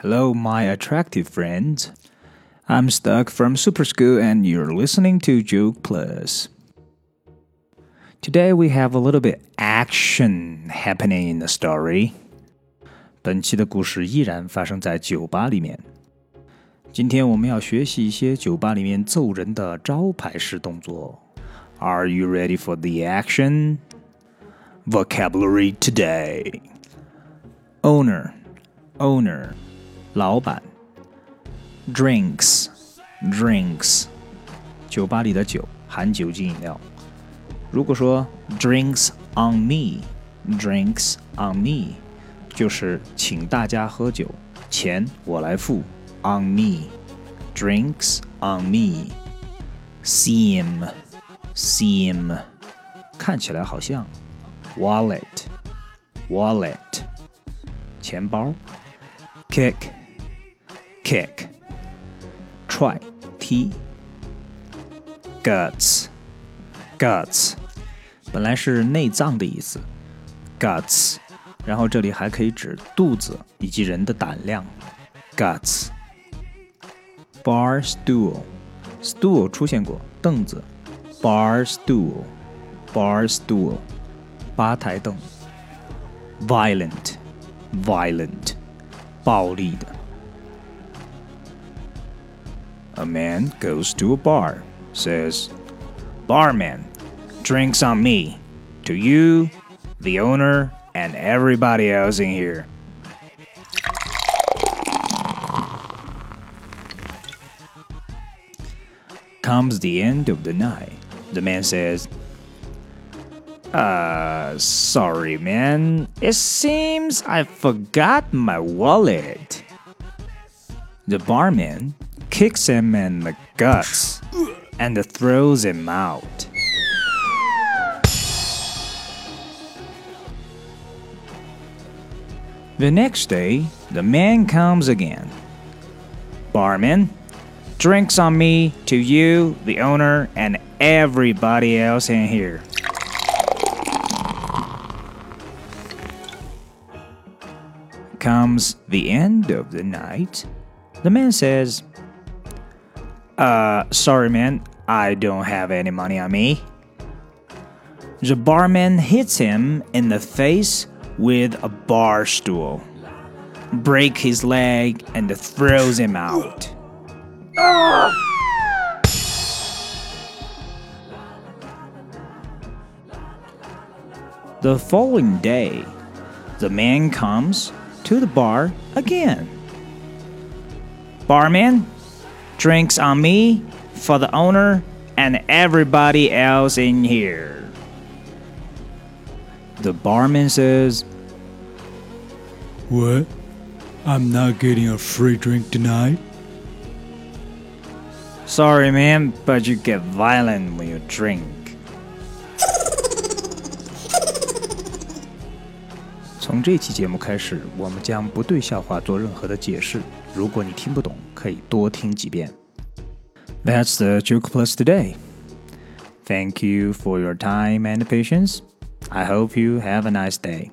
Hello, my attractive friends. I'm Stuck from Super School, and you're listening to Joke Plus. Today we have a little bit action happening in the story. 本期的故事依然发生在酒吧里面。今天我们要学习一些酒吧里面揍人的招牌式动作。Are you ready for the action? Vocabulary today. Owner, owner, 老板。Drinks, drinks，酒吧里的酒，含酒精饮料。如果说 drinks on me, drinks on me，就是请大家喝酒，钱我来付。On me, drinks on me. Seem, seem，看起来好像。Wallet, wallet，钱包。Kick, kick。踹踢，guts，guts，本来是内脏的意思，guts，然后这里还可以指肚子以及人的胆量，guts。bar stool，stool 出现过，凳子，bar stool，bar stool，吧台凳，violent，violent，暴力的。 A man goes to a bar, says, Barman, drinks on me. To you, the owner, and everybody else in here. Comes the end of the night. The man says, Uh, sorry, man. It seems I forgot my wallet. The barman kicks him in the guts and throws him out. The next day, the man comes again. Barman, drinks on me to you, the owner, and everybody else in here. Comes the end of the night. The man says, uh, sorry, man, I don't have any money on me. The barman hits him in the face with a bar stool, break his leg, and throws him out. The following day, the man comes to the bar again. Barman, Drinks on me, for the owner, and everybody else in here. The barman says, What? I'm not getting a free drink tonight? Sorry, man, but you get violent when you drink. 从这期节目开始，我们将不对笑话做任何的解释。如果你听不懂，可以多听几遍。That's the Joke Plus today. Thank you for your time and patience. I hope you have a nice day.